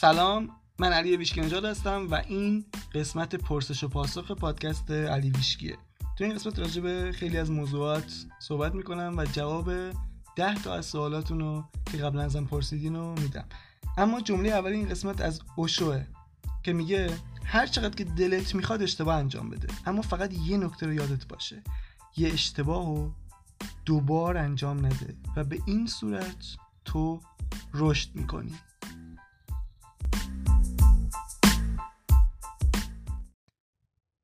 سلام من علی ویشکی نژاد هستم و این قسمت پرسش و پاسخ پادکست علی ویشکیه. تو این قسمت راجع به خیلی از موضوعات صحبت می‌کنم و جواب ده تا از سوالاتون رو که قبلا ازم پرسیدین رو میدم. اما جمله اول این قسمت از اوشوه که میگه هر چقدر که دلت می‌خواد اشتباه انجام بده اما فقط یه نکته رو یادت باشه. یه اشتباه رو دوبار انجام نده و به این صورت تو رشد می‌کنی.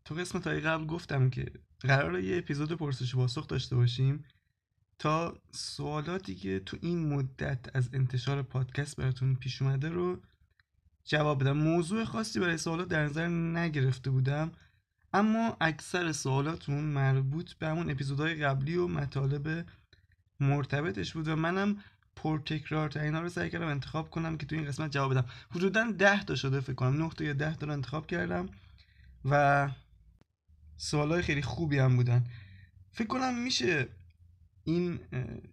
تو قسمت های قبل گفتم که قرار یه اپیزود پرسش و پاسخ داشته باشیم تا سوالاتی که تو این مدت از انتشار پادکست براتون پیش اومده رو جواب بدم. موضوع خاصی برای سوالات در نظر نگرفته بودم اما اکثر سوالاتون مربوط به همون اپیزودهای قبلی و مطالب مرتبطش بود و منم پرتکرار اینا رو سعی کردم انتخاب کنم که تو این قسمت جواب بدم. حدودا ده تا شده فکر کنم. 9 تا یا 10 تا رو انتخاب کردم و سوالای خیلی خوبی هم بودن. فکر کنم میشه این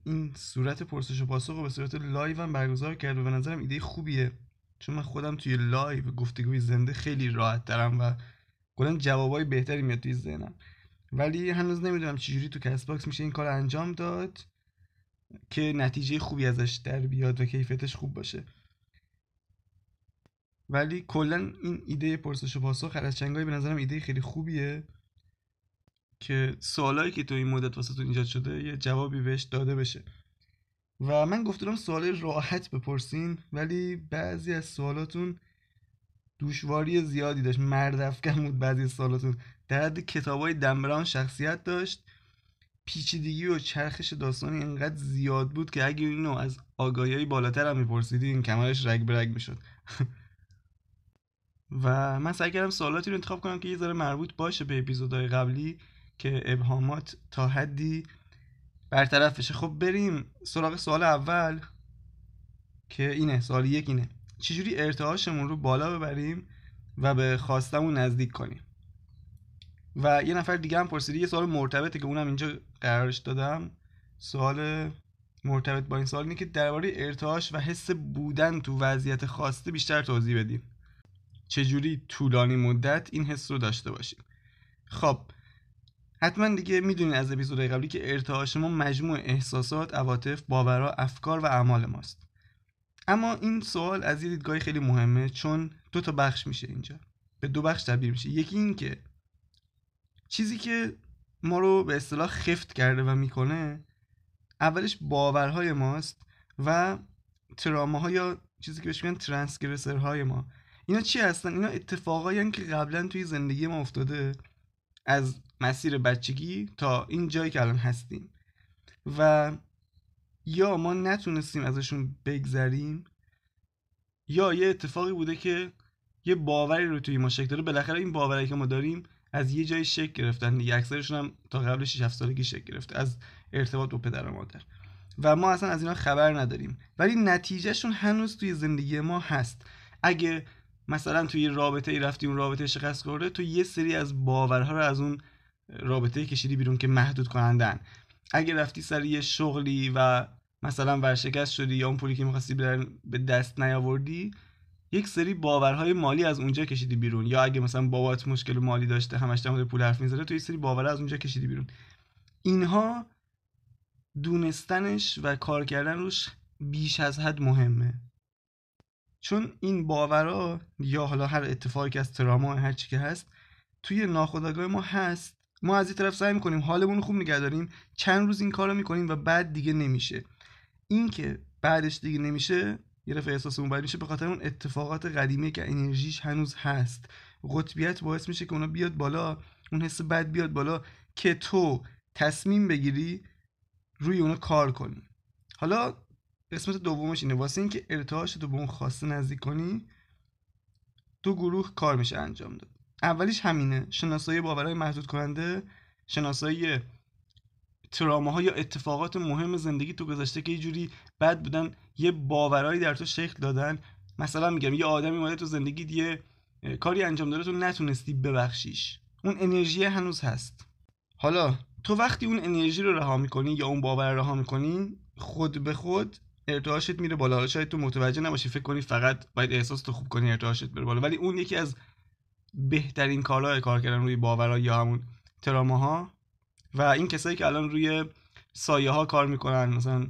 این صورت پرسش و پاسخ رو به صورت live هم برگزار کرد و به نظرم ایده خوبیه. چون من خودم توی live گفتگوی زنده خیلی راحت ترم و کلا جوابای بهتری میاد توی ذهنم. ولی هنوز نمی‌دونم چجوری تو کست باکس میشه این کار انجام داد که نتیجه خوبی ازش در بیاد و کیفیتش خوب باشه. ولی کلا این ایده پرسش و پاسخ از چنگای به نظرم ایده خیلی خوبیه. که سوالایی که تو این مدت واسه تو ایجاد شده یه جوابی بهش داده بشه. و من گفتم سوال راحت بپرسین ولی بعضی از سوالاتون دوشواری زیادی داشت. مردفکن بود بعضی از سوالاتون. در حد کتابای دمبران شخصیت داشت. پیچیدگی و چرخش داستانی اینقدر زیاد بود که اگه اینو از آگاهی بالاتر هم این کمرش رگ برگ می‌شد. و من سعی کردم سوالاتی رو انتخاب کنم که یه ذره مربوط باشه به اپیزودهای قبلی. که ابهامات تا حدی برطرف بشه. خب بریم سراغ سوال اول که اینه سوال یک اینه چجوری ارتعاشمون رو بالا ببریم و به خواستمون نزدیک کنیم؟ و یه نفر دیگه هم پرسیدی یه سوال مرتبطه که اونم اینجا قرارش دادم. سوال مرتبط با این سوال اینه که درباره ارتعاش و حس بودن تو وضعیت خواسته بیشتر توضیح بدیم چجوری طولانی مدت این حس رو داشته باشیم؟ خب حتما دیگه می‌دونین از اپیزودهای قبلی که ارتعاش ما مجموع احساسات، عواطف، باورها، افکار و اعمال ماست. اما این سوال از یه دیدگاهی خیلی مهمه چون دو تا بخش میشه اینجا. به دو بخش تبدیل میشه. یکی این که چیزی که ما رو به اصطلاح خفت کرده و می‌کنه اولش باورهای ماست و تراماها یا چیزی که بهش میگن ترانسگرسرهای ما اینا چی هستن اینا اتفاقایی که قبلا توی زندگی ما افتاده از مسیر بچگی تا این جایی که الان هستیم. و یا ما نتونستیم ازشون بگذریم یا یه اتفاقی بوده که یه باوری رو توی ما شکل داره. بالاخره این باوری که ما داریم از یه جایی شکل گرفتن دیگه. اکثرشون هم تا قبل 6 7 سالگی شکل گرفته از ارتباط با پدر و مادر. و ما اصلا از اینا خبر نداریم. ولی نتیجهشون هنوز توی زندگی ما هست. اگه مثلا توی رابطه ای رفتی اون رابطه شکست خورده تو یه سری از باورها رو از اون رابطه کشیدی بیرون که محدود کنندن. اگه رفتی سر یه شغلی و مثلا ورشکست شدی یا اون پولی که می‌خواستی به دست نیاوردی یک سری باورهای مالی از اونجا کشیدی بیرون. یا اگه مثلا بابات مشکل مالی داشته همش در پول حرف می‌زنه تو یه سری باور از اونجا کشیدی بیرون. اینها دونستنش و کار کردن روش بیش از حد مهمه. چون این باورها یا حالا هر اتفاقی که از تراما هر چی که هست توی ناخودآگاه ما هست. ما از این طرف سعی می‌کنیم حالمون خوب نگه داریم. چند روز این کارو می‌کنیم و بعد دیگه نمیشه. این که بعدش دیگه نمیشه یه رفع احساسمون باید میشه به خاطر اون اتفاقات قدیمی که انرژیش هنوز هست. قطبیت باعث میشه که اونا بیاد بالا اون حس بد بیاد بالا که تو تصمیم بگیری روی اونا کار کنی. حالا قسمت دومش اینه. واسه اینکه ارتعاش تو به اون خواسته نزدیک کنی دو گروه کار میشه انجام داد. اولیش همینه. شناسایی باورهای محدود کننده شناسایی تراماها یا اتفاقات مهم زندگی تو گذشته که یه جوری بد بودن یه باورهایی در تو شکل دادن. مثلا میگم یه آدمی اومده تو زندگی یه کاری انجام داره تو نتونستی ببخشیش. اون انرژی هنوز هست. حالا تو وقتی اون انرژی رو رها می‌کنی یا اون باور رو رها می‌کنی خود به خود ارتعاشت میره بالا. شاید تو متوجه نباشی فکر کنی فقط باید احساس تو خوب کنی ارتعاشت بره بالا. ولی اون یکی از بهترین کارهای کار کردن روی باورها یا همون تراماها و این کسایی که الان روی سایه ها کار می‌کنن مثلا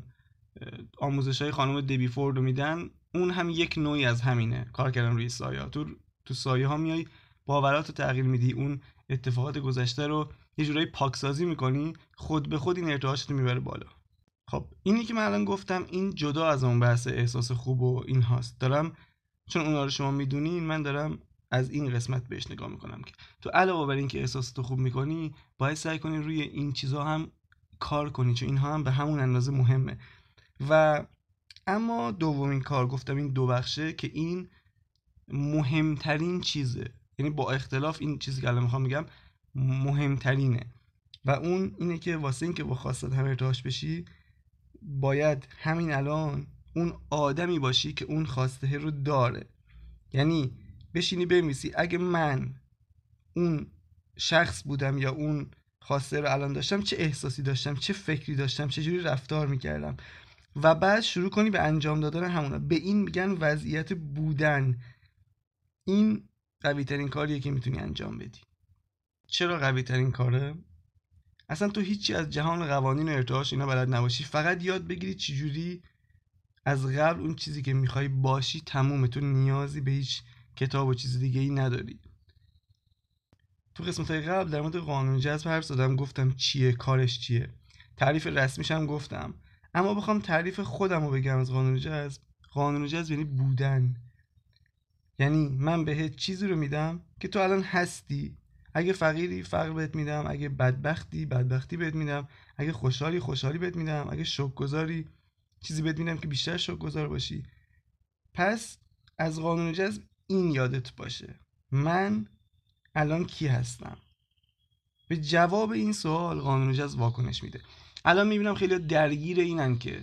آموزش های خانم دبی فورد رو میدن اون هم یک نوعی از همینه کار کردن روی سایه تو تو سایه ها میای باورات رو تغییر میدی اون اتفاقات گذشته رو یه جورایی پاکسازی می‌کنی خود به خود این ارتعاشت رو می‌بره بالا. خب اینی که من الان گفتم این جدا از اون بحث احساس خوب و این هاست دارم چون اونا رو شما می‌دونین من دارم از این قسمت بهش نگاه می‌کنم که تو علاوه بر اینکه احساس تو خوب می‌کنی باید سعی کنی روی این چیزها هم کار کنی چون اینها هم به همون اندازه مهمه. و اما دومین کار گفتم این دو بخشه که این مهمترین چیزه. یعنی با اختلاف این چیزی که الان می‌خوام میگم مهمترینه. و اون اینه که واسه اینکه با خواستت هم ارتعاش بشی باید همین الان اون آدمی باشی که اون خواسته رو داره. یعنی بشینی بمیسی اگه من اون شخص بودم یا اون خواسته رو الان داشتم چه احساسی داشتم چه فکری داشتم چه جوری رفتار می‌کردم؟ و بعد شروع کنی به انجام دادن همونا. به این میگن وضعیت بودن. این قوی ترین کاریه که می‌تونی انجام بدی. چرا قوی ترین کاره؟ اصلا تو هیچی از جهان قوانین و ارتعاش اینا بلد نباشی. فقط یاد بگیری چجوری از قبل اون چیزی که می‌خوای باشی تمومه. تو نیازی به هیچ کتاب و چیز دیگه ای نداری. تو قسمت های قبل در مورد قانون جذب حرف زدم گفتم چیه کارش چیه. تعریف رسمیش هم گفتم. اما بخوام تعریف خودم رو بگم از قانون جذب. قانون جذب یعنی بودن. یعنی من بهت چیزی رو میدم که تو الان هستی. اگه فقیری فقر بهت میدم اگه بدبختی بدبختی بهت میدم. اگه خوشحالی خوشحالی بهت میدم. اگه شوک گذاری چیزی بهت میدم که بیشتر شوک گذار باشی. پس از قانون جذب این یادت باشه. من الان کی هستم؟ به جواب این سوال قانون جذب واکنش میده. الان می‌بینم خیلی درگیر اینن که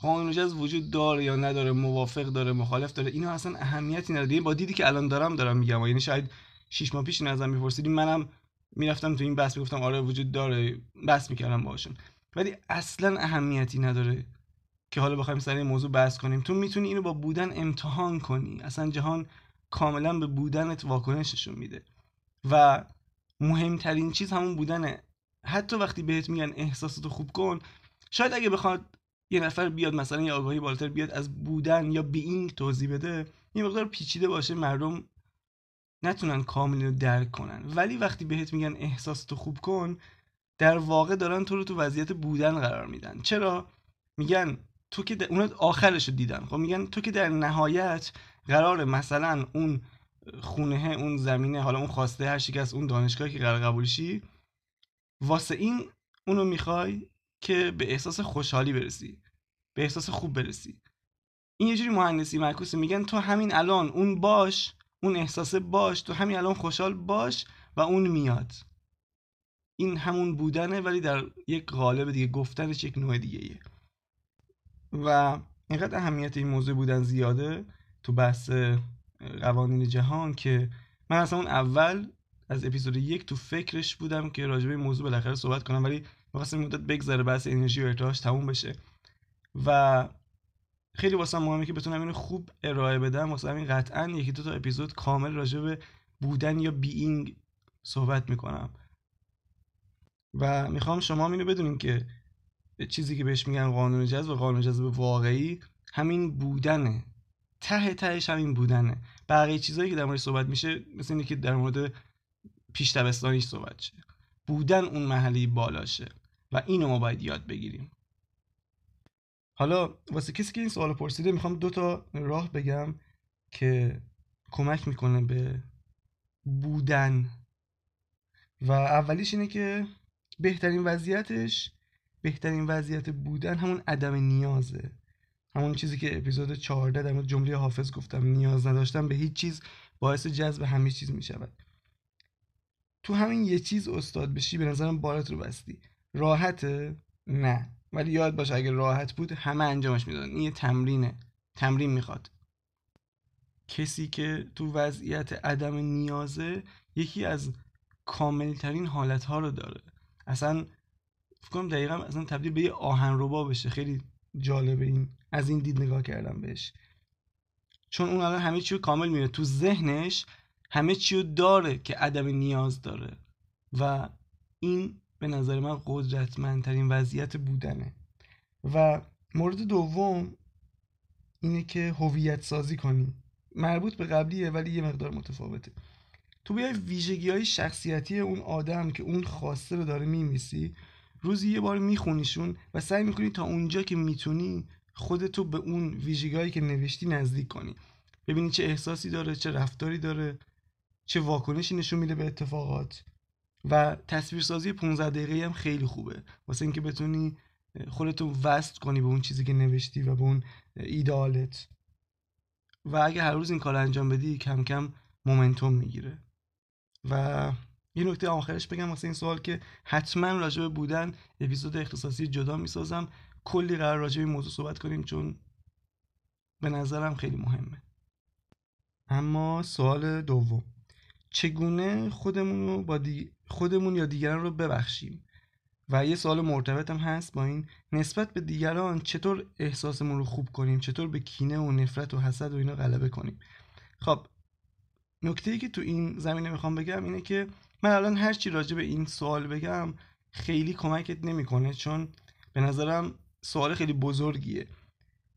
قانون جذب وجود داره یا نداره موافق داره مخالف داره. اینا اصلا اهمیتی نداره. با دیدی که الان دارم دارم میگم. یعنی شاید شش ماه پیش ازم میپرسیدی منم می‌رفتم تو این بحث می‌گفتم آره وجود داره بحث می‌کردم باشون ولی اصلا اهمیتی نداره که حالا بخوایم سر این موضوع بحث کنیم. تو می‌تونی اینو با بودن امتحان کنی. اصلا جهان کاملا به بودنت واکنششون میده. و مهمترین چیز همون بودنه. حتی وقتی بهت میگن احساساتو خوب کن شاید اگه بخواد یه نفر بیاد مثلا یه آگاهی بالاتر بیاد از بودن یا بیینگ توضیح بده یه مقدار پیچیده باشه مردم نتونن کامل رو درک کنن. ولی وقتی بهت میگن احساس خوب کن در واقع دارن تو رو تو وضعیت بودن قرار میدن. چرا؟ میگن تو که اونا آخرش رو دیدن. خب میگن تو که در نهایت قرار مثلا اون خونه اون زمینه حالا اون خواسته هر شکست اون دانشگاهی که قرار قبول شی واسه این اونو می‌خوای که به احساس خوشحالی برسی به احساس خوب برسی. این یه جوری مهندسی معکوسه. میگن تو همین الان اون باش اون احساسه باش تو همین الان خوشحال باش و اون میاد. این همون بودنه ولی در یک قالب دیگه گفتنش یک نوع دیگه ایه. و اینقدر اهمیت این موضوع بودن زیاده تو بحث قوانین جهان که من اصلا اون اول از اپیزود یک تو فکرش بودم که راجع به موضوع بالاخره صحبت کنم ولی می‌خواستم مدت بگذره بحث انرژی و ارتعاش تموم بشه. و خیلی واسه مهمه که بتونم اینو خوب ارائه بدم. واسه همین قطعا یکی دو تا اپیزود کامل راجع به بودن یا بیینگ صحبت می‌کنم. و می‌خوام شما اینو بدونین که چیزی که بهش میگن قانون جذب و قانون جذب واقعی همین بودنه. ته تهش همین بودنه. بقیه چیزهایی که در مورد صحبت میشه مثل اینه که در مورد پیش دبستانیش صحبت شه. بودن اون محلی بالاشه و اینو ما باید یاد بگیریم. حالا واسه کسی که این سوال پرسیده می‌خوام دو تا راه بگم که کمک می‌کنه به بودن. و اولیش اینه که بهترین وضعیتش بهترین وضعیت بودن همون عدم نیازه. همون چیزی که اپیزود 14 در مورد جمله حافظ گفتم نیاز نداشتم به هیچ چیز باعث جذب همه چیز می‌شود. تو همین یه چیز استاد بشی به نظرم بالات رو بستی. راحته؟ نه. ولی یاد باشه اگه راحت بود همه انجامش می‌دادن. این یه تمرینه. تمرین می‌خواد. کسی که تو وضعیت عدم نیازه یکی از کاملترین حالت ها رو داره. اصلا فکر کنم دقیقا اصلا تبدیل به یه آهن ربا بشه. خیلی جالبه این از این دید نگاه کردم بهش. چون اون الان همه چی رو کامل میره تو ذهنش همه چی رو داره که عدم نیاز داره. و این به نظر من قدرتمندترین وضعیت بودنه. و مورد دوم اینه که هویت سازی کنی. مربوط به قبلیه ولی یه مقدار متفاوته. تو بیای ویژگی های شخصیتی اون آدم که اون خواسته رو داره میمیسی روزی یه بار میخونیشون و سعی می‌کنی تا اونجا که می‌تونی خودتو به اون ویژگی که نوشتی نزدیک کنی. ببینی چه احساسی داره چه رفتاری داره چه واکنشی نشون میده به اتفاقات. و تصویرسازی 15 دقیقه هم خیلی خوبه. واسه اینکه بتونی خودتو وست کنی به اون چیزی که نوشتی و به اون ایدالت و اگه هر روز این کار انجام بدی کم کم مومنتوم می‌گیره. و یه نکته آخرش بگم واسه این سوال که حتما راجع بودن اپیزود اختصاصی جدا می‌سازم. کلی قرار راجع به این موضوع صحبت کنیم چون به نظرم خیلی مهمه. اما سوال دوم. چگونه خودمون رو با خودمون یا دیگران رو ببخشیم؟ و یه سوال مرتبط هم هست با این. نسبت به دیگران چطور احساسمون رو خوب کنیم؟ چطور به کینه و نفرت و حسد و اینا غلبه کنیم؟ خب نکته ای که تو این زمینه می‌خوام بگم اینه که من الان هر چی راجع به این سوال بگم خیلی کمکت نمی‌کنه چون به نظرم سوال خیلی بزرگیه.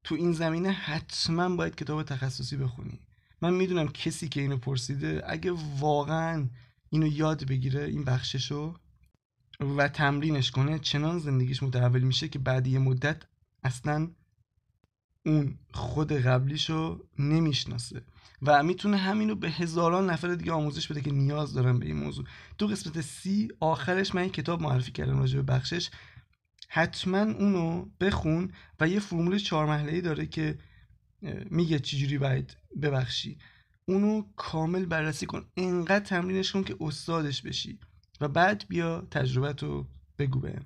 تو این زمینه حتما باید کتاب تخصصی بخونی. من می‌دونم کسی که اینو پرسیده اگه واقعا اینو یاد بگیره این بخششو و تمرینش کنه چنان زندگیش متحول میشه که بعد یه مدت اصلا اون خود قبلیشو نمی‌شناسه و می‌تونه همینو به هزاران نفر دیگه آموزش بده که نیاز دارن به این موضوع. تو قسمت سی آخرش من این کتاب معرفی کردم راجع به بخشش. حتما اونو بخون و یه فرمول چهار ای داره که میگه چجوری باید ببخشی. اونو کامل بررسی کن. انقدر تمرینش کن که استادش بشی و بعد بیا تجربت رو بگو بهم.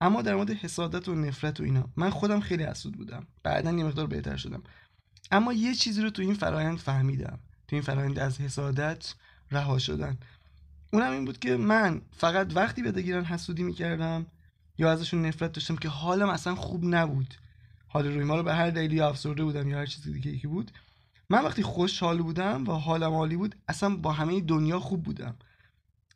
اما در مورد حسادت و نفرت و اینا من خودم خیلی حسود بودم. بعدا یه مقدار بهتر شدم. اما یه چیزی رو تو این فرایند فهمیدم. تو این فرایند از حسادت رها شدن. اونم این بود که من فقط وقتی به دگیرن حسودی می‌کردم یا ازشون نفرت داشتم که حالم اصلا خوب نبود. حال روی ما رو به هر دلیلی افسرده بودم یا هر چیزی دیگه که بود. من وقتی خوشحال بودم و حالم عالی بود اصلا با همه دنیا خوب بودم.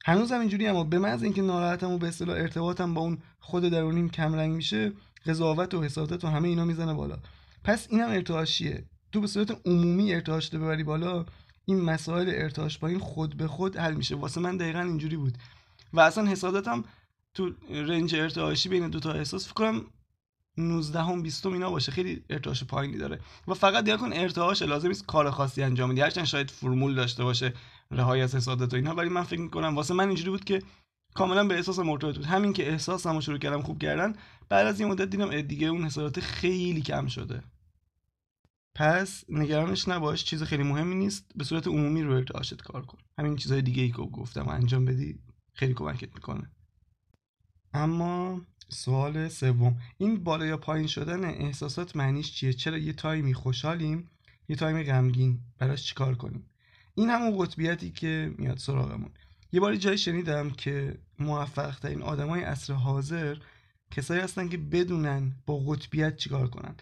هنوزم اینجوری اما به محض اینکه ناراحتم و به اصطلاح ارتباطم با اون خود درونیم کم رنگ میشه قضاوت و حسادت و همه اینا می‌زنه بالا. پس اینم ارتعاشیه تو به صورت عمومی ارتعاش رو ببری بالا این مسائل ارتعاش با این خود به خود حل میشه. واسه من دقیقا اینجوری بود. و اصلا حسادتم تو رنج ارتعاشی بین دو تا احساس فکر کنم 19 هم 20 اینا باشه. خیلی ارتعاش پایینی داره. و فقط یا کن ارتعاش لازم کار خاصی انجام بدی. هرچند شاید فرمول داشته باشه. رهایی از حسادت و اینا ولی من فکر می‌کنم واسه من اینجوری بود که کاملا به احساس مرتبط بود. همین که احساسمو شروع کردم خوب کردن بعد از یه مدت دیدم دیگه اون حسادت خیلی کم شده. پس نگرانش نباش چیز خیلی مهمی نیست. به صورت عمومی رو ارتعاشت کار کن. همین چیزهای دیگه ای که گفتم انجام بدی خیلی کمکت می‌کنه. اما سوال سوم. این بالا یا پایین شدن احساسات معنیش چیه؟ چرا یه تایمی خوشحالیم یه تایمی غمگین؟ براش چیکار کنیم؟ این همون قطبیتی که میاد سراغمون. یه باری جایی شنیدم که موفق ترین آدمای عصر حاضر کسایی هستن که بدونن با قطبیت چیکار کنن.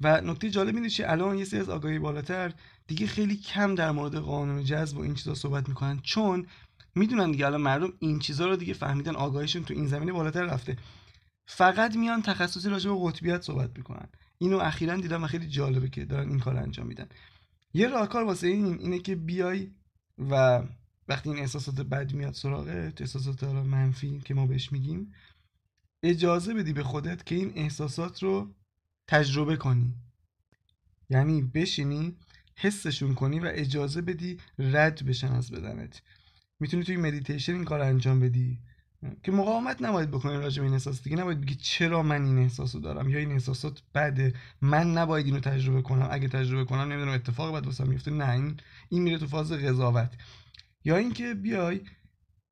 و نکته جالب اینه که الان یه سری از آگاهی بالاتر دیگه خیلی کم در مورد قانون جذب و این چیزا صحبت می‌کنن. چون می‌دونن دیگه الان مردم این چیزا رو دیگه فهمیدن آگاهیشون تو این زمینه بالاتر رفته. فقط میان تخصصی راجع به قطبیت صحبت می‌کنن. اینو اخیرا دیدم و خیلی جالبه که دارن این کار انجام میدن. یه راهکار واسه این اینه که بیای و وقتی این احساسات بد میاد سراغه احساسات منفی که ما بهش میگیم اجازه بدی به خودت که این احساسات رو تجربه کنی. یعنی بشینی حسشون کنی و اجازه بدی رد بشن از بدنت. می‌تونی توی مدیتیشن این کار انجام بدی. که مقاومت نباید بکنی راجع به این احساس. دیگه نباید بگی چرا من این احساسو دارم یا این احساسات بده. من نباید اینو تجربه کنم. اگه تجربه کنم نمی‌دونم اتفاق بعد واسم میفته نه این این میره تو فاز قضاوت. یا اینکه بیای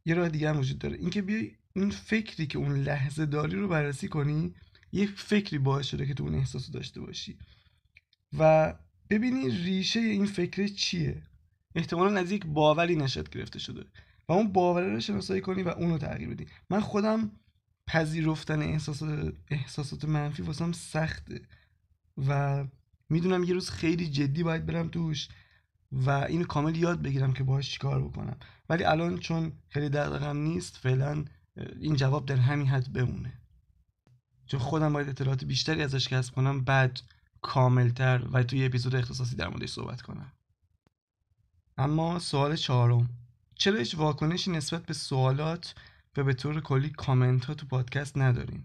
یه راه دیگه هم وجود داره. اینکه بیای اون فکری که اون لحظه داری رو بررسی کنی یک فکری باعث شده که تو اون احساسو داشته باشی. و ببینی ریشه این فکر چیه. احتمالا از یک باوری نشد گرفته شده. و اون باوره رو شناسایی کنی و اونو تغییر بدی. من خودم پذیرفتن احساسات احساسات منفی واسم سخته. و می‌دونم یه روز خیلی جدی باید برم توش و اینو کامل یاد بگیرم که باهاش چیکار بکنم. ولی الان چون خیلی دقیقم نیست فعلا این جواب در همین حد بمونه. چون خودم باید اطلاعات بیشتری ازش کسب کنم بعد کاملتر و توی اپیزود اختصاصی در موردش صحبت کنم. اما سوال چهارم. چرا هیچ واکنشی نسبت به سوالات و به طور کلی کامنت ها تو پادکست ندارین.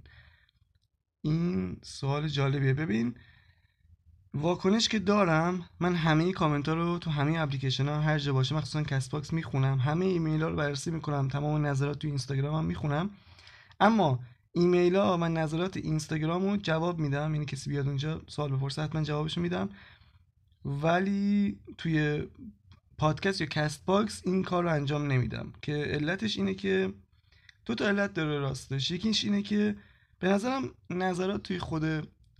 این سوال جالبیه. ببین واکنش که دارم من همه کامنت ها رو تو همه اپلیکیشن ها هر جا باشه مخصوصا کست باکس می‌خونم. همه ایمیل ها رو بررسی می‌کنم تمام نظرات تو اینستاگرام هم می‌خونم. اما ایمیل ها من نظرات اینستاگرام رو جواب میدم. یعنی کسی بیاد اونجا سوال بپرسه حتما جوابش میدم. ولی توی پادکست یا کست باکس این کار رو انجام نمیدم. که علتش اینه که دو تا علت داره راستش. یکیش اینه که به نظرم نظرات توی خود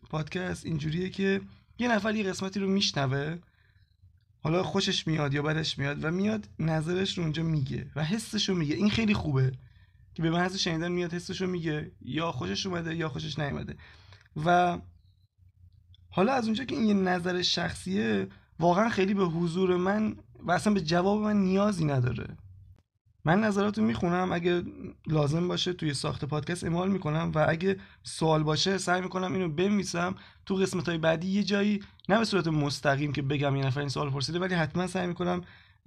پادکست اینجوریه که یه نفر یه قسمتی رو میشنوه حالا خوشش میاد یا بدش میاد و میاد نظرش رو اونجا میگه و حسش رو میگه. این خیلی خوبه که به محض شنیدن میاد حسش رو میگه. یا خوشش اومده یا خوشش نیومده. و حالا از اونجا که این یه نظر شخصیه واقعا خیلی به حضور من و اصلا به جواب من نیازی نداره. من نظراتو می‌خونم اگه لازم باشه توی ساخت پادکست اعمال می‌کنم و اگه سوال باشه سعی می‌کنم اینو بنویسم. تو قسمت های بعدی یه جایی نه به صورت مستقیم که بگم یه نفر این سوال پرسیده ولی حتما سعی می‌کنم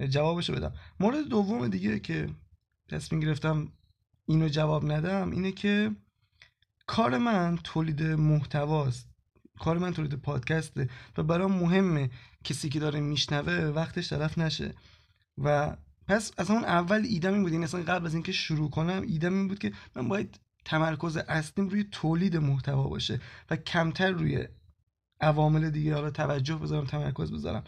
جوابشو بدم. مورد دوم دیگه که تصمیم گرفتم اینو جواب ندم اینه که کار من تولید محتواست. کار من تولید پادکسته و برام مهمه. کسی که داره میشنوه وقتش طرف نشه. و پس از اون اول ایدم این بود. این اصلا قبل از اینکه شروع کنم ایدم این بود که من باید تمرکز اصلیم روی تولید محتوا باشه و کمتر روی عوامل دیگه. حالا توجه بذارم تمرکز بذارم.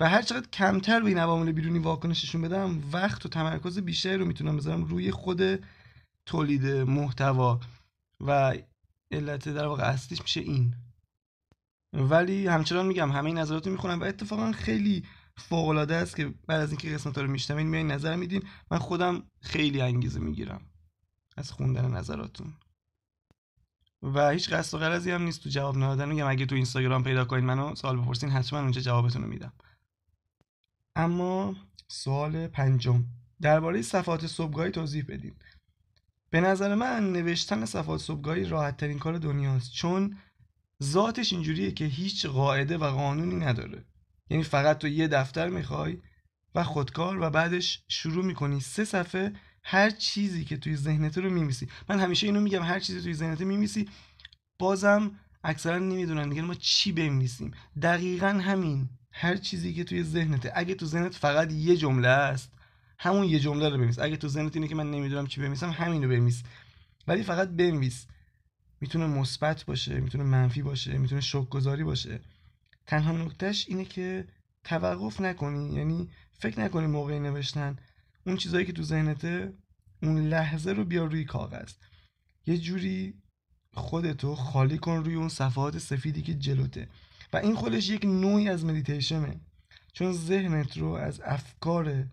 و هر چقدر کمتر به این عوامل بیرونی واکنششون بدم وقت و تمرکز بیشتری رو می‌تونم بذارم روی خود تولید محتوا. و علت در واقع اصلیش میشه این. ولی همچنان میگم همه نظرات رو می‌خونم و اتفاقا خیلی فوق العاده است که بعد از اینکه قسمت رو میشنوین میایین نظر میدین. من خودم خیلی انگیزه می‌گیرم از خوندن نظراتون. و هیچ قصد و غرضی هم نیست تو جواب ندادن. میگم اگه تو اینستاگرام پیدا کنین منو سوال بپرسین حتما اونجا جوابتون رو میدم. اما سوال پنجم. درباره صفات صبحگاهی توضیح بدین. به نظر من نوشتن صفات صبحگاهی راحت ترین کار دنیاست چون ذاتش اینجوریه که هیچ قاعده و قانونی نداره. یعنی فقط تو یه دفتر می‌خوای و خودکار و بعدش شروع می‌کنی سه صفحه هر چیزی که توی ذهنت رو میمیسی. من همیشه اینو میگم هر چیزی توی ذهنت میمیسی بازم اکثرا نمی‌دونن دیگه ما چی بنویسیم. دقیقا همین هر چیزی که توی ذهنته اگه تو ذهنت فقط یه جمله است همون یه جمله رو بنویس. اگه تو ذهنت اینه که من نمی‌دونم چی بنویسم همین رو بنویس. ولی فقط بنویس. می‌تونه مثبت باشه می‌تونه منفی باشه می‌تونه شوک گذاری باشه. تنها نکتهش اینه که توقف نکنی یعنی فکر نکنی موقع نوشتن. اون چیزایی که تو ذهنته اون لحظه رو بیار روی کاغذ. یه جوری خودتو خالی کن روی اون صفحات سفیدی که جلوته. و این خودش یک نوعی از مدیتیشنه. چون ذهنت رو از افکار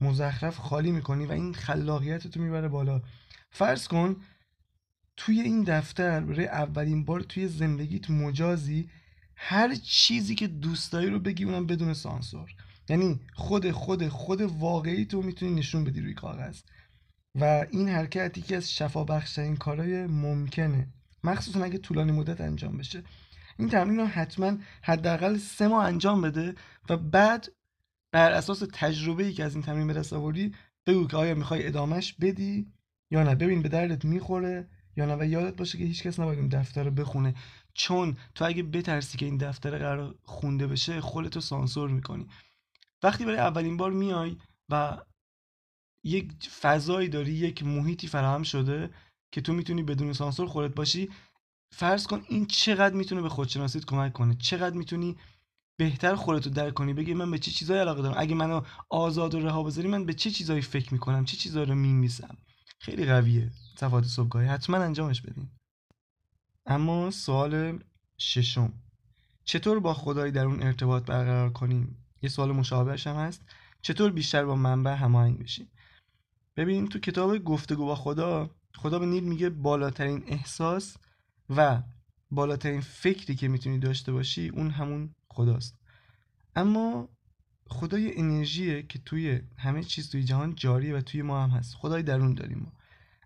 مزخرف خالی می‌کنی و این خلاقیت تو می‌بره بالا. فرض کن توی این دفتر برای اولین بار توی زندگیت مجازی هر چیزی که دوست داری رو بگی اونم بدون سانسور. یعنی خود خود خود واقعی تو می‌تونی نشون بدی روی کاغذ. و این حرکت یکی از شفا بخشترین کارهای ممکنه. مخصوصا اگه طولانی مدت انجام بشه. این تمرین رو حتما حداقل سه ماه انجام بده و بعد بر اساس تجربه ای که از این تمرین به دست آوردی بگو که آیا می‌خوای ادامش بدی یا نه. ببین به دردت می‌خوره. یا نه؟ و یادت باشه که هیچکس نباید اون دفتر رو بخونه. چون تو اگه بترسی که این دفتر قرار خونده بشه خودتو سانسور می‌کنی. وقتی برای اولین بار میای و یک فضایی داری یک محیطی فراهم شده که تو می‌تونی بدون سانسور خودت باشی فرض کن این چقدر می‌تونه به خودشناسیت کمک کنه؟ چقدر می‌تونی بهتر خودتو درک کنی؟ بگی من به چه چیزایی علاقه دارم؟ اگه منو آزاد و رها بذاری من به چه چیزایی فکر می‌کنم؟ چه چیزایی رو میمیسم؟ خیلی قویه. صفات صبحگاهی حتما انجامش بدین اما سوال ششم. چطور با خدای در اون ارتباط برقرار کنیم؟ یه سوال مشابهش هم هست. چطور بیشتر با منبع هماهنگ بشیم؟ ببین تو کتاب گفتگو با خدا خدا به نیل میگه بالاترین احساس و بالاترین فکری که می‌تونی داشته باشی اون همون خداست. اما خدا یه انرژیه که توی همه چیز توی جهان جاریه و توی ما هم هست. خدای درون داریم ما.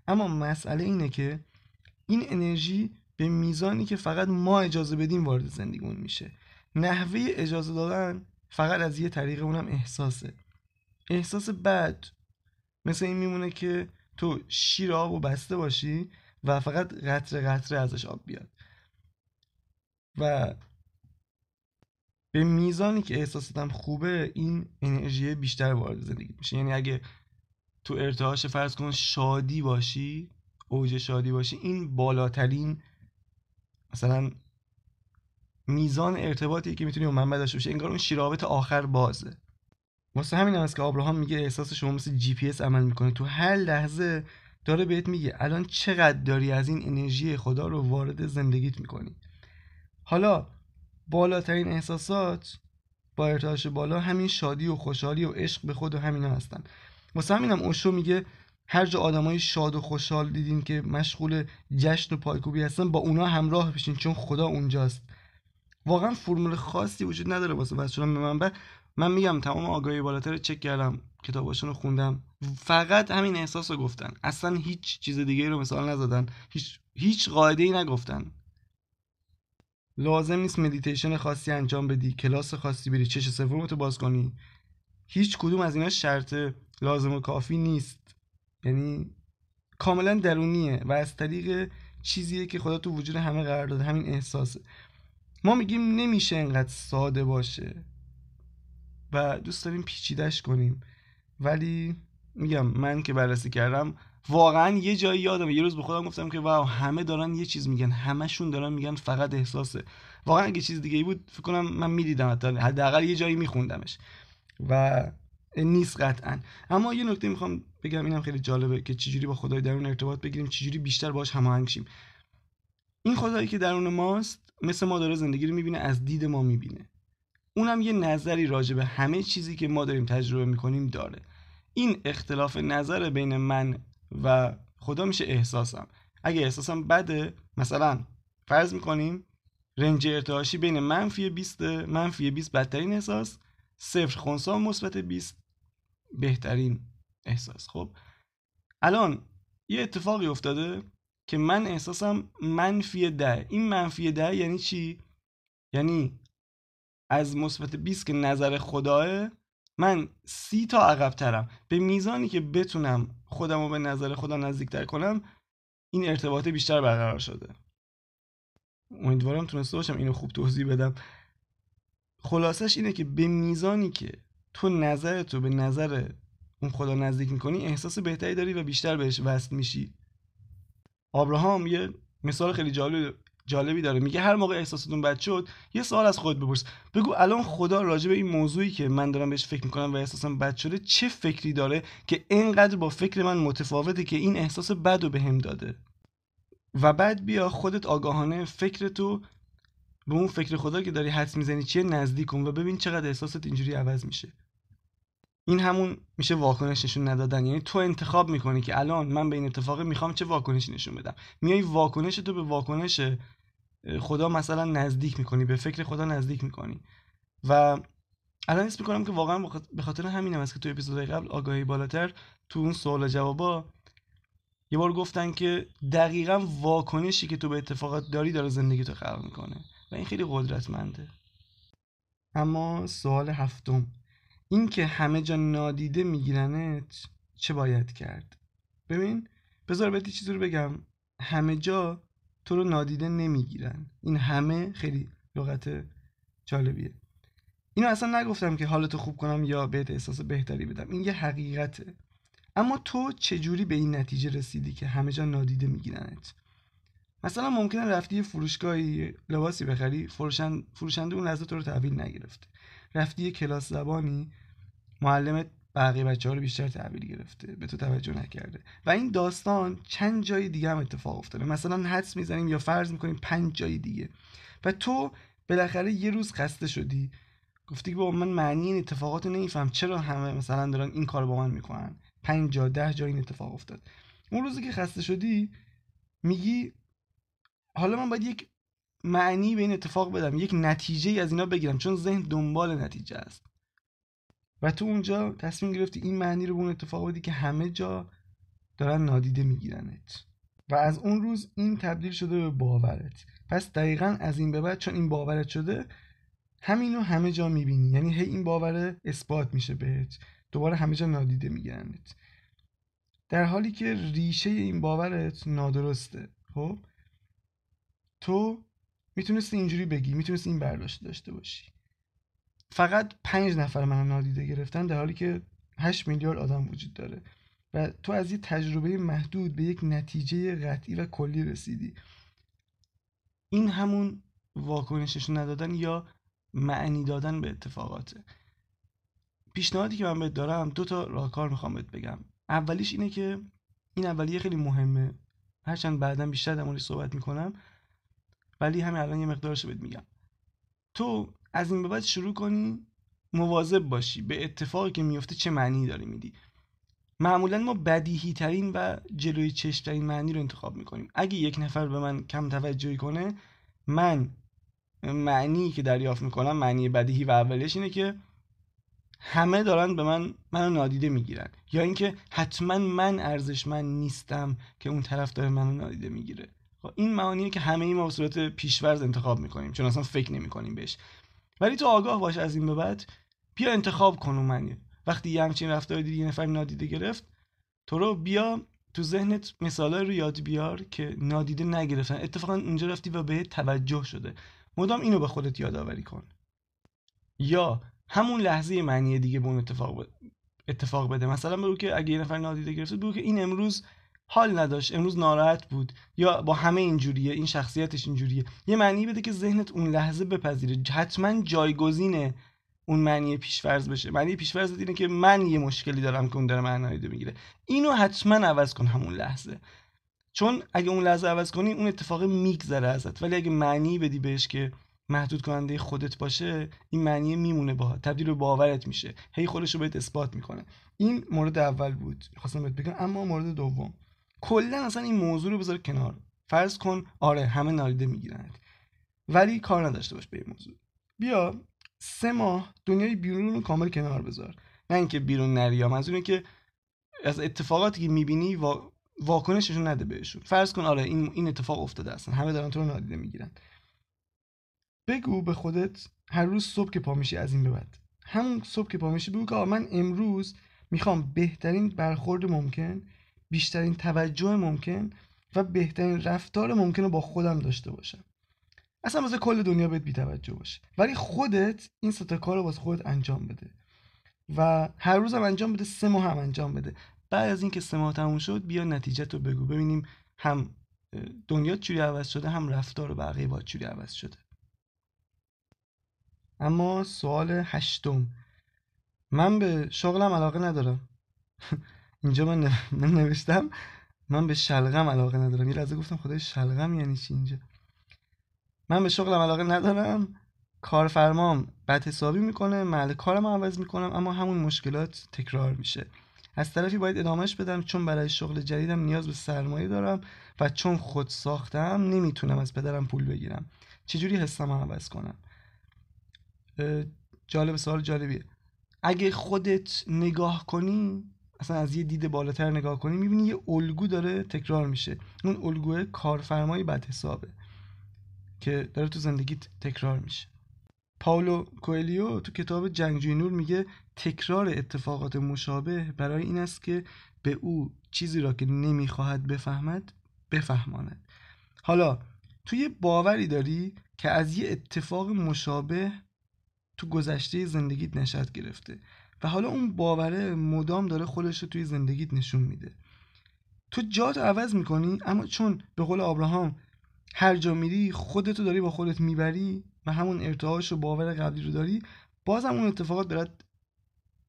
اما مسئله اینه که این انرژی به میزانی که فقط ما اجازه بدیم وارد زندگیمون میشه. نحوه اجازه دادن فقط از یه طریق اونم احساسه. احساس بد مثل این میمونه که تو شیر آب و بسته باشی و فقط قطره قطره ازش آب بیاد. و به میزانی که احساساتم خوبه این انرژی بیشتر وارد زندگی میشه. یعنی اگه تو ارتعاش فرض کن شادی باشی اوج شادی باشی این بالاترین مثلا میزان ارتباطی که می‌تونی با منبع داشته باشی. انگار اون شیر آبت آخر بازه. واسه همین هم است که آبراهام میگه احساس شما مثل جی پی اس عمل می‌کنه. تو هر لحظه داره بهت میگه الان چقدر داری از این انرژی خدا رو وارد زندگیت می‌کنی. حالا بالاترین احساسات با ارتعاش بالا همین شادی و خوشحالی و عشق به خود و همینا هستن. واسه همینم اوشو میگه هر جا آدمای شاد و خوشحال دیدین که مشغول جشن و پایکوبی هستن با اونا همراه بشین چون خدا اونجاست. واقعا فرمول خاصی وجود نداره واسه بس شدن به منبع من میگم تمام آگاهی بالاتر چک کردم کتاباشون رو خوندم. فقط همین احساس رو گفتن. اصلا هیچ چیز دیگه رو مثال نزدن. هیچ هیچ قاعده ای نگفتن. لازم نیست مدیتیشن خاصی انجام بدی کلاس خاصی بری چشم سومتو باز کنی. هیچ کدوم از اینا شرط لازم و کافی نیست. یعنی کاملا درونیه و از طریق چیزیه که خدا تو وجود همه قرار داده. همین احساسه ما میگیم نمیشه انقدر ساده باشه و دوست داریم پیچیدش کنیم. ولی میگم من که بررسی کردم واقعا یه جایی یادم یه روز به خودم گفتم که wow همه دارن یه چیز میگن. همشون دارن میگن فقط احساسه. واقعا اگه چیز دیگه ای بود فکر کنم من می‌دیدم حداقل یه جایی میخوندمش. و نیست قطعا. اما یه نکته می‌خوام بگم اینم خیلی جالبه که چجوری با خدای درون ارتباط بگیریم چجوری بیشتر باش هماهنگ شیم. این خدایی که درون ماست مثل ما داره زندگی رو می‌بینه از دید ما می‌بینه. اونم یه نظری راجع به همه چیزی که ما داریم تجربه می‌کنیم داره. این اختلاف نظر بین من و خدا میشه احساسم. اگه احساسم بده مثلا فرض می‌کنیم رنج ارتعاشی بین منفی 20 منفی 20 بدترین احساس صفر خونسا مثبت 20 بهترین احساس. خب الان یه اتفاقی افتاده که من احساسم منفی ده. این منفی ده یعنی چی؟ یعنی از مثبت 20 که نظر خداه من سی تا عقب ترم به میزانی که بتونم خودم رو به نظر خدا نزدیکتر کنم این ارتباط بیشتر برقرار شده. امیدوارم تونسته باشم اینو خوب توضیح بدم. خلاصش اینه که به میزانی که تو نظرتو به نظر اون خدا نزدیک می‌کنی احساس بهتری داری و بیشتر بهش وصل میشی. آبراهام یه مثال خیلی جالب جالبی داره. میگه هر موقع احساستون بد شد یه سوال از خود بپرس. بگو الان خدا راجع به این موضوعی که من دارم بهش فکر می‌کنم و احساسم بد شده چه فکری داره که اینقدر با فکر من متفاوته که این احساس بد رو بهم داده؟ و بعد بیا خودت آگاهانه فکرتو به اون فکر خدا که داری حدس می‌زنی چیه نزدیک کن و ببین چقدر احساست اینجوری عوض میشه. این همون میشه واکنش نشون ندادن. یعنی تو انتخاب می‌کنی که الان من به این اتفاق می‌خوام چه واکنشی نشون بدم. میای واکنش تو به واکنش خدا مثلا نزدیک می‌کنی به فکر خدا نزدیک می‌کنی. و الان حس می‌کنم که واقعا به خاطر همین هم است که تو اپیزودهای قبل آگاهی بالاتر تو اون سوال جوابا یه بار گفتن که دقیقا واکنشی که تو به اتفاقات داری داره زندگی تو خلق می‌کنه. و این خیلی قدرتمنده. اما سوال هفتم. این که همه جا نادیده میگیرنت چه باید کرد؟ ببین بذار بهت چیزی رو بگم. همه جا تو رو نادیده نمی‌گیرن. این همه خیلی لغت جالبیه. اینو اصلا نگفتم که حالتو خوب کنم یا بهت احساس بهتری بدم. این یه حقیقته. اما تو چجوری به این نتیجه رسیدی که همه جا نادیده میگیرنت؟ مثلا ممکنه رفتی یه فروشگاهی لباسی بخری فروشند فروشنده اون لحظه تو رو تحویل نگرفته. رفتی یه کلاس زبانی معلمت بقیه بچه ها رو بیشتر تحویل گرفته به تو توجه نکرده. و این داستان چند جای دیگه هم اتفاق افتاده. مثلا حدس می‌زنیم یا فرض می‌کنیم پنج جای دیگه. و تو بالاخره یه روز خسته شدی. گفتی که با من معنی این اتفاقات رو نمیفهم. چرا همه مثلا دارن این کار با من می‌کنن؟ پنج جا ده جا این اتفاق افتاد. اون روزی که خسته شدی میگی حالا من باید یک معنی به این اتفاق بدم یک نتیجه از اینا بگیرم چون ذهن دنبال نتیجه است. و تو اونجا تصمیم گرفتی این معنی رو به اون اتفاق بدی که همه جا دارن نادیده میگیرنت. و از اون روز این تبدیل شده به باورت. پس دقیقا از این به بعد چون این باورت شده همینو همه جا می‌بینی. یعنی هی این باوره اثبات میشه بهت. دوباره همه جا نادیده میگیرنت. در حالی که ریشه این باورت نادرسته خب؟ تو می‌تونستی اینجوری بگی می‌تونستی این برداشت داشته باشی. فقط پنج نفر من نادیده گرفتن در حالی که 8 میلیارد آدم وجود داره. و تو از یه تجربه محدود به یک نتیجه قطعی و کلی رسیدی. این همون واکنشش ندادن یا معنی دادن به اتفاقاته. پیشنهادی که من بهت دارم دو تا راهکار می‌خوام بهت بگم. اولیش اینه که این اولیه خیلی مهمه. هرچند بعدا بیشتر در صحبت می‌کنم. ولی همین الان یه مقدارش بهت میگم. تو از این به بعد شروع کنی مواظب باشی به اتفاقی که میفته چه معنی داری میدی. معمولا ما بدیهی ترین و جلوی چشم ترین معنی رو انتخاب می‌کنیم. اگه یک نفر به من کم توجهی کنه من معنی که دریافت می‌کنم معنی بدیهی و اولش اینه که همه دارن به من منو نادیده می‌گیرن. یا اینکه حتما من ارزشمند نیستم که اون طرف داره منو نادیده می‌گیره. این معانیه که همه ای ما به صورت پیشورز انتخاب می‌کنیم چون اصلا فکر نمی‌کنیم بهش. ولی تو آگاه باش از این به بعد بیا انتخاب کن اون معنی وقتی یه همچین رفتاری دیدی یه نفر نادیده گرفت تو رو بیا تو ذهنت مثالای رو یاد بیار که نادیده نگرفتن. اتفاقا اونجا رفتی و به توجه شده. مدام اینو به خودت یادآوری کن. یا همون لحظه معنی دیگه به اون اتفاق اتفاق بده. مثلا بگو که اگه یه نفر نادیده گرفته بگو که این امروز حال نداشت امروز ناراحت بود. یا با همه اینجوریه این شخصیتش اینجوریه. یه معنی بده که ذهنت اون لحظه بپذیره. حتما جایگزینه اون معنی پیشفرض بشه. معنی پیشفرض اینه که من یه مشکلی دارم که اون داره من نادیده می‌گیره. اینو حتما عوض کن همون لحظه. چون اگه اون لحظه عوض کنی اون اتفاق میگذره ازت. ولی اگه معنی بدی بهش که محدود کننده خودت باشه این معنی میمونه با تبدیل به باورت میشه. هی خودش رو بهت اثبات می‌کنه. این مورد اول بود. خواستم بهت بگم اما مورد دوم. کلا اصلا این موضوع رو بذار کنار. فرض کن آره همه نالیده می‌گیرن ولی کار نداشته باش به این موضوع. بیا سه ماه دنیای بیرون رو کامل کنار بذار. نه اینکه بیرون نری از اونه که از اتفاقاتی که می‌بینی وا... واکنششون نده بهشون. فرض کن آره این این اتفاق افتاده اصلا همه دارن تو رو نادیده می‌گیرن. بگو به خودت هر روز صبح که پا میشی از این به بعد. همون صبح که پا میشی بگو که من امروز می‌خوام بهترین برخورد ممکن بیشترین توجه ممکن و بهترین رفتار ممکن رو با خودم داشته باشم. اصلا واسه کل دنیا بهت بیتوجه باشه. ولی خودت این ستا کار رو واسه خودت انجام بده. و هر روز هم انجام بده سه ماه هم انجام بده. بعد از اینکه سه ماه تموم شد بیا نتیجه رو بگو. ببینیم هم دنیا چوری عوض شده هم رفتار بقیه با چوری عوض شده. اما سوال هشتم. من به شغلم علاقه ندارم. اینجا من, من نوشتم من به شلغم علاقه ندارم. یه لحظه گفتم خدای شلغم یعنی چی اینجا؟ من به شغلم علاقه ندارم. کارفرمام بد حسابی می‌کنه محل کارم عوض می‌کنم اما همون مشکلات تکرار میشه. از طرفی باید ادامهش بدم چون برای شغل جدیدم نیاز به سرمایه دارم و چون خود ساختم نمی‌تونم از پدرم پول بگیرم. چجوری حسم عوض کنم؟ جالب سوال جالبیه. اگه خودت نگاه کنی اصلا از یه دید بالاتر نگاه کنی می‌بینی یه الگو داره تکرار میشه. اون الگوه کارفرمای بد حسابه که داره تو زندگیت تکرار میشه. پاولو کوئلیو تو کتاب جنگجوی نور میگه تکرار اتفاقات مشابه برای این است که به او چیزی را که نمی‌خواهد بفهمد بفهماند. حالا تو یه باوری داری که از یه اتفاق مشابه تو گذشته زندگیت نشد گرفته. و حالا اون باوره مدام داره خودش رو توی زندگیت نشون میده. تو جات عوض می‌کنی اما چون به قول آبراهام هر جا میری خودتو داری با خودت می‌بری و همون ارتعاش و باور قبلی رو داری بازم اون اتفاقات برات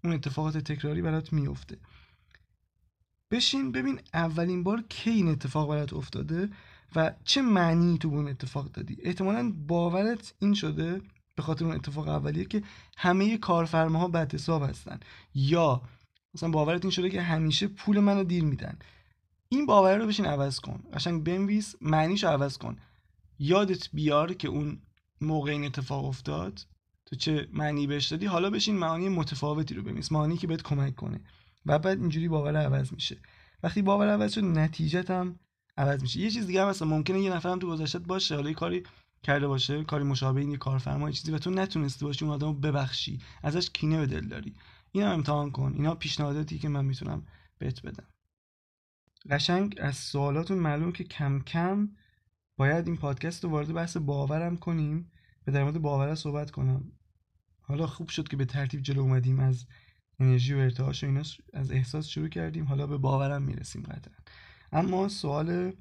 اون اتفاقات تکراری برات میفته بشین ببین اولین بار کی این اتفاق برات افتاده و چه معنی تو اون اتفاق دادی. احتمالا باورت این شده به خاطر اون اتفاق اولیه که همه کارفرماها بد حساب هستن. یا مثلا باورت این شده که همیشه پول منو دیر میدن. این باور رو بشین عوض کن. قشنگ بنویس معنیشو عوض کن. یادت بیار که اون موقع این اتفاق افتاد. تو چه معنی بهش دادی؟ حالا بشین معانی متفاوتی رو بنویس. معانی که بهت کمک کنه. و بعد اینجوری باور عوض میشه. وقتی باور عوض شد نتیجت هم عوض میشه. یه چیز دیگه هم مثلا ممکنه یه نفرم تو گذشتت باشه. حالا کاری کرده باشه کاری مشابه این یه کارفرما چیزی و تو نتونستی باشی اون آدمو ببخشی ازش کینه به دل داری. اینا امتحان کن. اینا پیشنهاداتی که من می‌تونم بهت بدم. قشنگ از سوالاتون معلوم که کم کم باید این پادکست رو وارد بحث باورم کنیم و در مورد باور صحبت کنم. حالا خوب شد که به ترتیب جلو اومدیم از انرژی و ارتعاش و اینا از احساس شروع کردیم. حالا به باورم می‌رسیم قطعا. اما سوال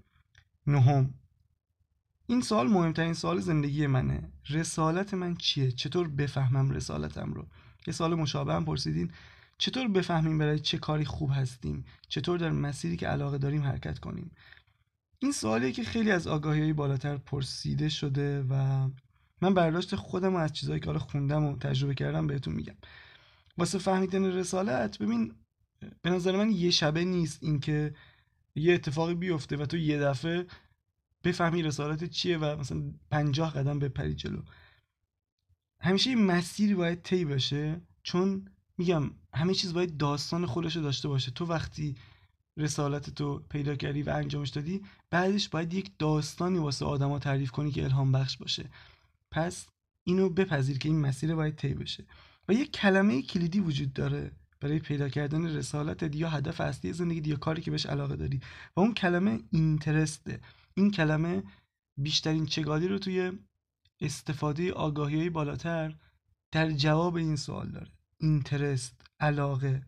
نهم. این سوال مهمترین سوال زندگی منه. رسالت من چیه؟ چطور بفهمم رسالتم رو؟ یه سوال مشابه هم پرسیدین. چطور بفهمیم برای چه کاری خوب هستیم؟ چطور در مسیری که علاقه داریم حرکت کنیم؟ این سوالیه که خیلی از آگاهی بالاتر پرسیده شده و من برداشت خودم و از چیزهایی که حالا خوندم و تجربه کردم بهتون میگم. واسه فهمیدن رسالت ببین به نظر من یه شبه نیست اینکه یه اتفاقی بیفته و تو یه دفعه بفهمی رسالت چیه و مثلا پنجاه قدم بپری جلو. همیشه این مسیری باید طی بشه چون میگم همه چیز باید داستان خودش رو داشته باشه. تو وقتی رسالت تو پیدا کردی و انجامش دادی بعدش باید یک داستانی واسه آدما تعریف کنی که الهام بخش باشه. پس اینو بپذیر که این مسیر باید طی بشه. و یک کلمه کلیدی وجود داره برای پیدا کردن رسالت یا هدف اصلی زندگی یا کاری که بهش علاقه داری. و اون کلمه اینترسته. این کلمه بیشترین چگالی رو توی استفاده آگاهی بالاتر در جواب این سوال داره. اینترست علاقه.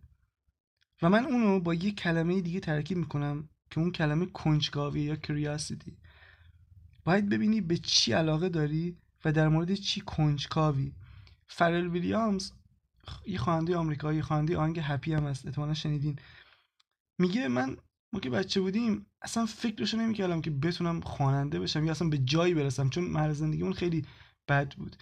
و من اونو با یه کلمه دیگه ترکیب می‌کنم که اون کلمه کنجکاوی یا کریاسیتی باید ببینی به چی علاقه داری و در مورد چی کنجکاوی. فرل ویلیامز یه خواننده آمریکایی خواننده آهنگ هپی هم هست احتمالا شنیدین. میگه من ما که بچه بودیم اصلا فکرشو نمی‌کردم که بتونم خواننده بشم یا اصلا به جایی برسم چون مرز زندگیمون خیلی بد بود.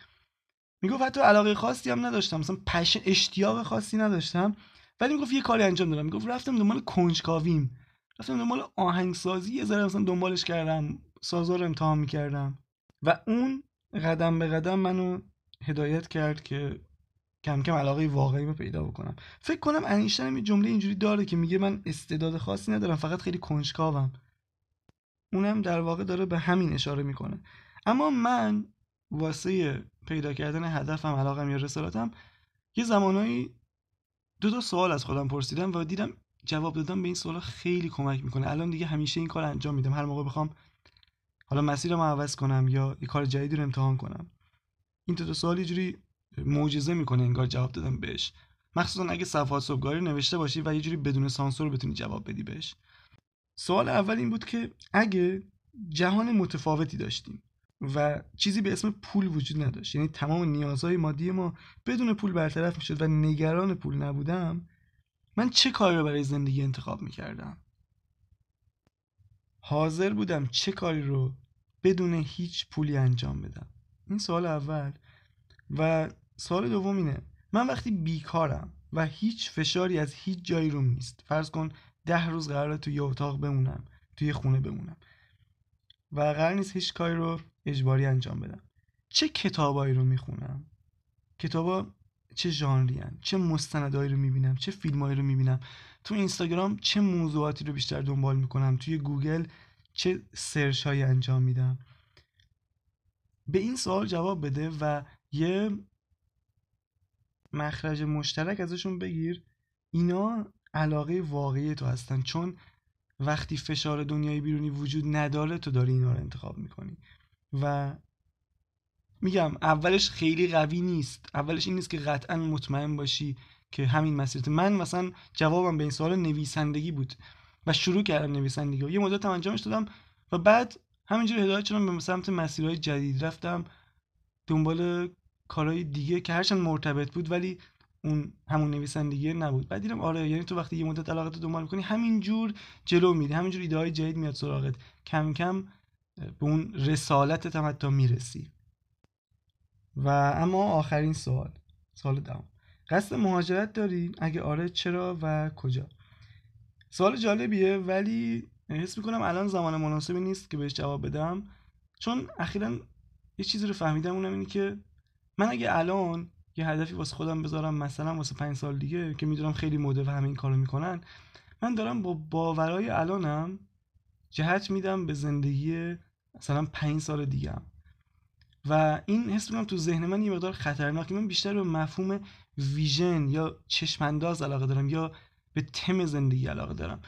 می‌گفت حتی علاقه خاصی هم نداشتم مثلا پشن اشتیاق خاصی نداشتم ولی می‌گفت یه کاری انجام دادم. می‌گفت رفتم دنبال کنجکاویم. رفتم دنبال آهنگسازی یه ذره مثلا دنبالش کردم سازا رو امتحان می‌کردم. و اون قدم به قدم منو هدایت کرد که کم کم علاقه واقعی رو پیدا بکنم. فکر کنم انیشتن یه جمله اینجوری داره که میگه من استعداد خاصی ندارم فقط خیلی کنجکاوم. اونم در واقع داره به همین اشاره می‌کنه. اما من واسه پیدا کردن هدفم علاقم یا رسالتم یه زمانایی دو تا سوال از خودم پرسیدم و دیدم جواب دادم به این سوالا خیلی کمک می‌کنه. الان دیگه همیشه این کار انجام میدم. هر موقع بخوام حالا مسیرم عوض کنم یا یه کار جدیدی رو امتحان کنم. این دو تا سوال جوری معجزه می‌کنه انگار جواب دادم بهش. مخصوصا اگه صفحات صبحگاهی نوشته باشی و یه جوری بدون سانسور بتونی جواب بدی بهش. سوال اول این بود که اگه جهان متفاوتی داشتیم و چیزی به اسم پول وجود نداشت یعنی تمام نیازهای مادی ما بدون پول برطرف می‌شد و نگران پول نبودم من چه کاری رو برای زندگی انتخاب می‌کردم؟ حاضر بودم چه کاری رو بدون هیچ پولی انجام بدم. این سوال اول. و سوال دوم اینه. من وقتی بیکارم و هیچ فشاری از هیچ جایی روم نیست فرض کن ده روز قراره توی اتاق بمونم توی خونه بمونم و قرار نیست هیچ کاری رو اجباری انجام بدم چه کتابایی رو می‌خونم؟ کتابا چه ژانری چه مستندایی رو می‌بینم؟ چه فیلمایی رو می‌بینم؟ تو اینستاگرام چه موضوعاتی رو بیشتر دنبال می‌کنم؟ توی گوگل چه search انجام میدم؟ به این سوال جواب بده و یه مخرج مشترک ازشون بگیر. اینا علاقه واقعی تو هستن. چون وقتی فشار دنیای بیرونی وجود نداره تو داری اینا رو انتخاب می‌کنی. و میگم اولش خیلی قوی نیست. اولش این نیست که قطعا مطمئن باشی که همین مسیرت من مثلا جوابم به این سوال نویسندگی بود و شروع کردم نویسندگی و یه مدت هم انجامش دادم و بعد همینجور هدایت شدم به سمت مسیرهای جدید رفتم. دنبال کارهای دیگه که هرچند مرتبط بود ولی اون همون نویسندگی نبود. بعد دیدم آره یعنی تو وقتی یه مدت علاقه تو دنبال می‌کنی همینجور جلو میری همینجور ایده های جدید میاد سراغت. کم کم به اون رسالتت هم حتی می‌رسی. و اما آخرین سوال سوال دوم. قصد مهاجرت داری؟ اگه آره چرا و کجا؟ سوال جالبیه ولی حس می‌کنم الان زمان مناسبی نیست که بهش جواب بدم. چون اخیرا یه چیزی رو فهمیدم اونم اینه که من اگه الان یه هدفی واسه خودم بذارم مثلا واسه پنج سال دیگه که می‌دونم خیلی مده و همه این کارو می‌کنن من دارم با باورای الانم جهت میدم به زندگی مثلا پنج سال دیگه و این حس می‌کنم تو ذهن من یه مقدار خطرناکه من بیشتر به مفهوم ویژن یا چشمانداز علاقه دارم یا به تم زندگی علاقه دارم.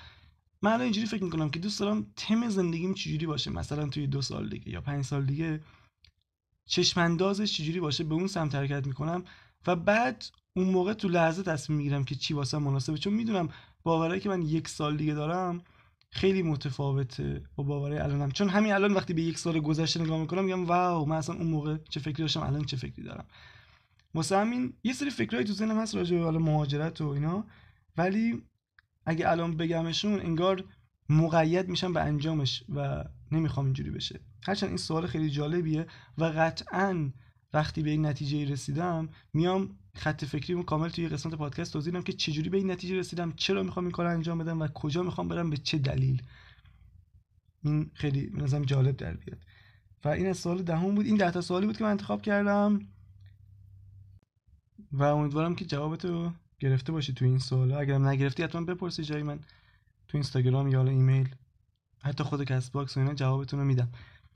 من الان اینجوری فکر می‌کنم که دوست دارم تم زندگیم چجوری باشه مثلا توی دو سال دیگه یا پنج سال دیگه. چشماندازش چجوری باشه به اون سمت حرکت می‌کنم و بعد اون موقع تو لحظه تصمیم می‌گیرم که چی واسه مناسبه. چون می‌دونم باورایی که من یک سال دیگه دارم خیلی متفاوته با باورای الانم. چون همین الان وقتی به یک سال گذشته نگاه می‌کنم میگم واو من اصلا اون موقع چه فکری داشتم الان چه فکری دارم. واسه همین یه سری فکرایی تو ذهنم هست راجع به مهاجرت و اینا. ولی اگه الان بگمشون انگار مقید میشم به انجامش و نمی‌خوام اینجوری بشه. هرچند این سوال خیلی جالبیه و قطعا وقتی به این نتیجه رسیدم میام خط فکریمو کامل توی قسمت پادکست توضیح میدم که چجوری به این نتیجه رسیدم چرا می‌خوام این کار انجام بدم و کجا می‌خوام برم به چه دلیل. این خیلی به جالب در بیاد. و این از سوال دهم بود. این ده تا سوالی بود که من انتخاب کردم. و امیدوارم که جوابتو گرفته باشی تو این سوالا. اگرم نگرفتی حتما بپرسی جای من. تو اینستاگرام یا ایمیل حتی خود کست‌باکس اینا جوابتون رو میدم.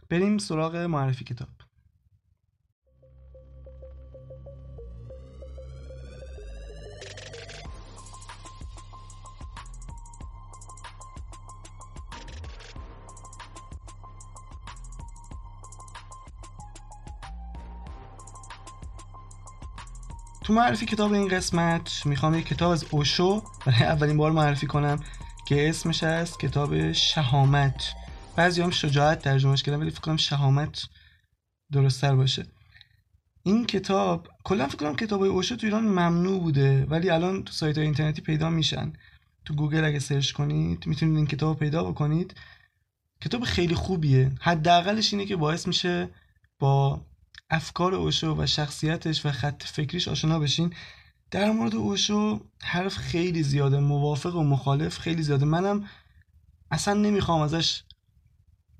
بریم سراغ معرفی کتاب. تو معرفی کتاب این قسمت می‌خوام یک کتاب از اوشو برای اولین بار معرفی کنم. که اسمش هست کتاب شهامت. بعضی هم شجاعت ترجمه‌ش کردن ولی فکر کنم شهامت درستتر باشه. این کتاب کلا فکر کنم کتاب اوشو تو ایران ممنوع بوده ولی الان تو سایت اینترنتی پیدا میشن. تو گوگل اگه سرچ کنید می‌تونید این کتاب پیدا بکنید. کتاب خیلی خوبیه. حداقلش اینه که باعث میشه با افکار اوشو و شخصیتش و خط فکریش آشنا بشین. در مورد اوشو حرف خیلی زیاده موافق و مخالف خیلی زیاده. منم اصلا نمی‌خوام ازش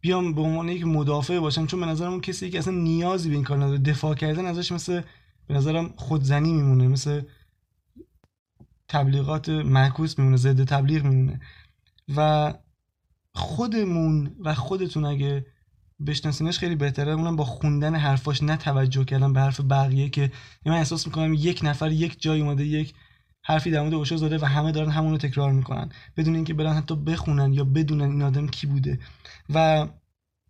بیام به عنوان یک مدافع باشم چون به نظرم اون کسی که اصلا نیازی به این کار نداره. دفاع کردن ازش مثل به نظرم خودزنی میمونه مثل تبلیغات معکوس میمونه ضد تبلیغ میمونه. و خودمون و خودتون اگه بشناسینش خیلی بهتره. اونم با خوندن حرفاش نه توجه کردن به حرف بقیه که من احساس می‌کنم یک نفر یک جای اومده یک حرفی در مورد اوشو زده و همه دارن همونو تکرار می‌کنن. بدون اینکه برن حتی بخونن یا بدونن این آدم کی بوده. و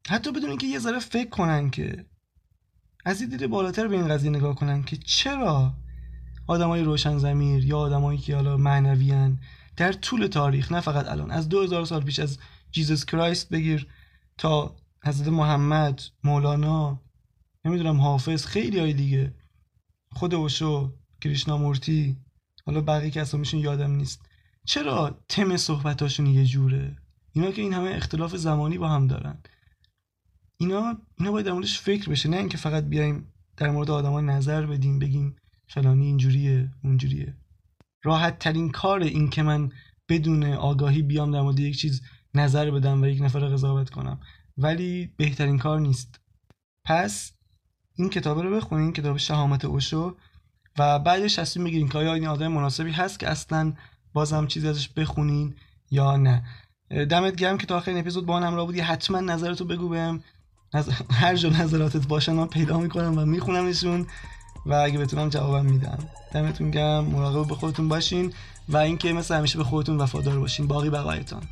حتی بدون اینکه یه ذره فکر کنن که از دید بالاتر به این قضیه نگاه کنن که چرا آدمای روشن زمیر یا آدمایی که حالا معنویان در طول تاریخ نه فقط الان از 2000 سال پیش از جیزس کرایست بگیر تا حضرت محمد مولانا نمی‌دونم حافظ خیلی های دیگه. خود اوشو کریشنامورتی حالا بقیه که میشون یادم نیست. چرا تم صحبتاشون یه جوره؟ اینا که این همه اختلاف زمانی با هم دارن. اینا اینا باید در موردش فکر بشه. نه اینکه فقط بیایم در مورد آدما نظر بدیم بگیم فلانی اینجوریه اونجوریه. راحت ترین کار این که من بدون آگاهی بیام در مورد یک چیز نظر بدم و یک نفر قضاوت کنم. ولی بهترین کار نیست. پس این کتاب رو بخونین کتاب شهامت اوشو و بعدش تصمیم بگیرین که آیا این آدم مناسبی هست که اصلا بازم چیزی ازش بخونین یا نه. دمت گرم که تا آخرین اپیزود با هم را بودی. حتما نظرتو بگو بهم. نظر... هر جا نظراتت باشه من پیدا می‌کنم و میخونمشون و اگه بتونم جوابم میدم. دمتون گرم. مراقب به خودتون باشین و اینکه مثل همیشه به خودتون وفادار باشین. باقی بقایتان.